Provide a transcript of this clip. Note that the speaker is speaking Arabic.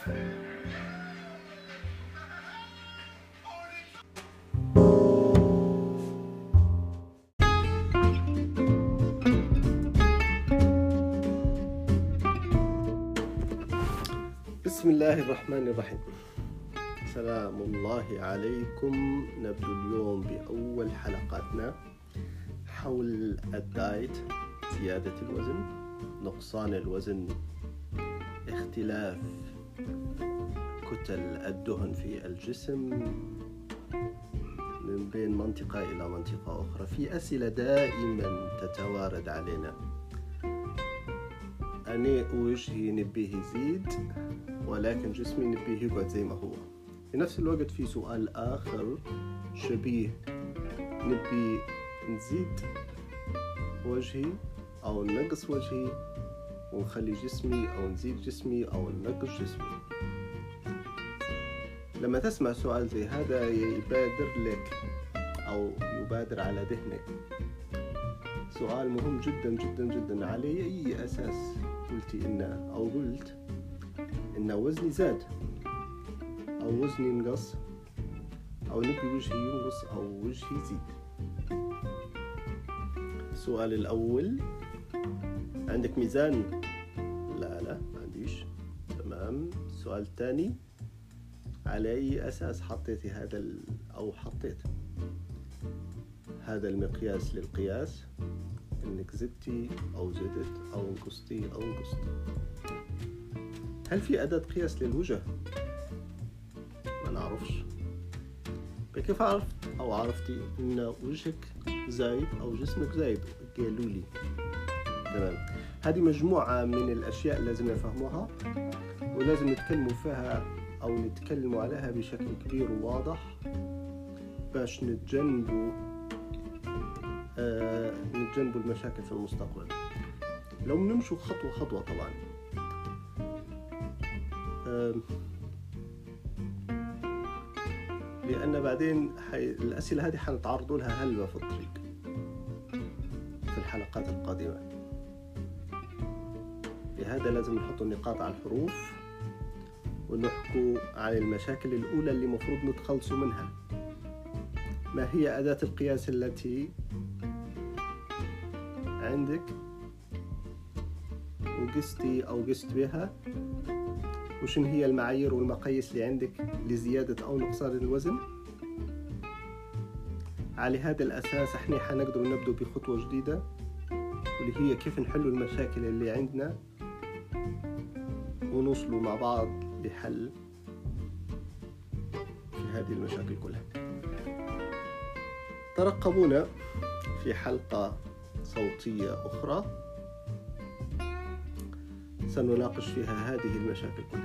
بسم الله الرحمن الرحيم. سلام الله عليكم. نبدو اليوم بأول حلقاتنا حول الدايت زيادة الوزن نقصان الوزن اختلاف كتل الدهن في الجسم من بين منطقة إلى منطقة أخرى في أسئلة دائما تتوارد علينا. أنا وجهي نبيه يزيد ولكن جسمي نبيه يقعد زي ما هو. في نفس الوقت في سؤال آخر شبيه نبي نزيد وجهي أو نقص وجهي ونخلي جسمي أو نزيد جسمي أو ننقص جسمي. لما تسمع سؤال زي هذا يبادر لك أو يبادر على ذهنك. سؤال مهم جدا جدا جدا على أي أساس قلتي إن أو قلت إن وزني زاد أو وزني ينقص أو نبي وجهي ينقص أو وجهي يزيد. السؤال الأول عندك ميزان؟ لا لا ما عنديش. تمام. السؤال الثاني على أي أساس حطيتي هذا ال... أو حطيت هذا المقياس للقياس؟ إنك زدتي أو زدت أو نقصتي أو نقصت هل في أداة قياس للوجه؟ ما نعرفش. كيف عرفت؟ أو عرفتي إن وجهك زايد أو جسمك زايد؟ قالوا لي. تمام. هذه مجموعة من الأشياء لازم نفهموها ولازم نتكلموا فيها أو نتكلموا عليها بشكل كبير وواضح. باش نتجنبوا آه نتجنبوا المشاكل في المستقبل. لو نمشوا خطوة خطوة طبعا. آه لأن بعدين حي... الأسئلة هذه حنتعرضوا لها هلبة في الطريق. في الحلقات القادمة. لهذا لازم نحط النقاط على الحروف. ونحكوا عن المشاكل الأولى اللي مفروض نتخلصوا منها. ما هي أداة القياس التي عندك وقستي أو قست بها؟ وشن هي المعايير والمقاييس اللي عندك لزيادة أو نقصان الوزن؟ على هذا الأساس إحنا حنقدر نبدأ بخطوة جديدة واللي هي كيف نحل المشاكل اللي عندنا ونوصلوا مع بعض لحل في هذه المشاكل كلها. ترقبونا في حلقة صوتية أخرى. سنناقش فيها هذه المشاكل كلها.